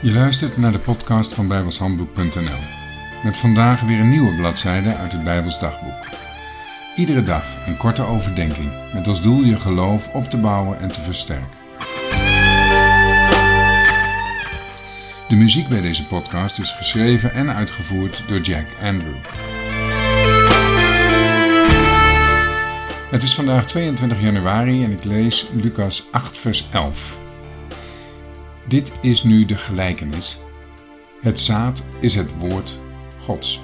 Je luistert naar de podcast van bijbelshandboek.nl. Met vandaag weer een nieuwe bladzijde uit het Bijbels dagboek. Iedere dag een korte overdenking met als doel je geloof op te bouwen en te versterken. De muziek bij deze podcast is geschreven en uitgevoerd door Jack Andrew. Het is vandaag 22 januari en ik lees Lucas 8, vers 11. Dit is nu de gelijkenis. Het zaad is het woord Gods.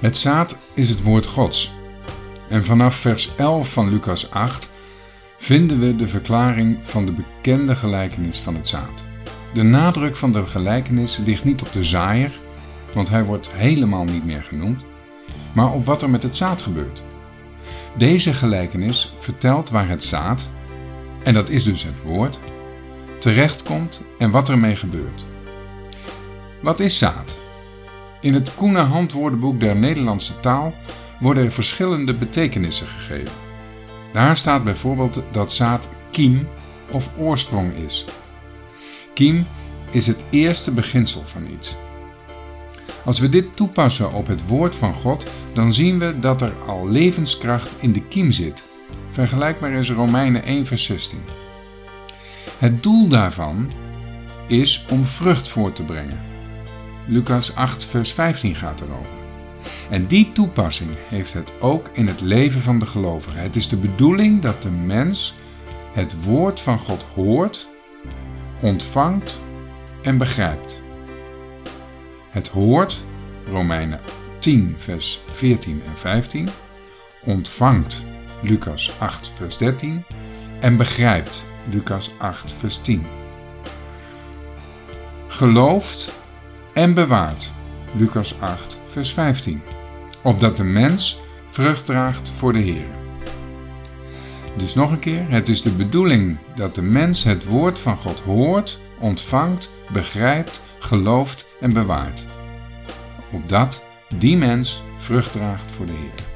Het zaad is het woord Gods. En vanaf vers 11 van Lucas 8 vinden we de verklaring van de bekende gelijkenis van het zaad. De nadruk van de gelijkenis ligt niet op de zaaier, want hij wordt helemaal niet meer genoemd, maar op wat er met het zaad gebeurt. Deze gelijkenis vertelt waar het zaad, en dat is dus het woord, terechtkomt en wat ermee gebeurt. Wat is zaad? In het Koene Handwoordenboek der Nederlandse taal worden er verschillende betekenissen gegeven. Daar staat bijvoorbeeld dat zaad kiem of oorsprong is. Kiem is het eerste beginsel van iets. Als we dit toepassen op het woord van God, dan zien we dat er al levenskracht in de kiem zit. Vergelijkbaar is Romeinen 1 vers 16. Het doel daarvan is om vrucht voort te brengen. Lucas 8 vers 15 gaat erover. En die toepassing heeft het ook in het leven van de gelovige. Het is de bedoeling dat de mens het woord van God hoort, ontvangt en begrijpt. Het hoort, Romeinen 10, vers 14 en 15, ontvangt, Lucas 8, vers 13, en begrijpt, Lucas 8, vers 10. Gelooft en bewaart, Lucas 8, vers 15, opdat de mens vrucht draagt voor de Heer. Dus nog een keer, het is de bedoeling dat de mens het woord van God hoort, ontvangt, begrijpt, gelooft en bewaart. Opdat die mens vrucht draagt voor de Heer.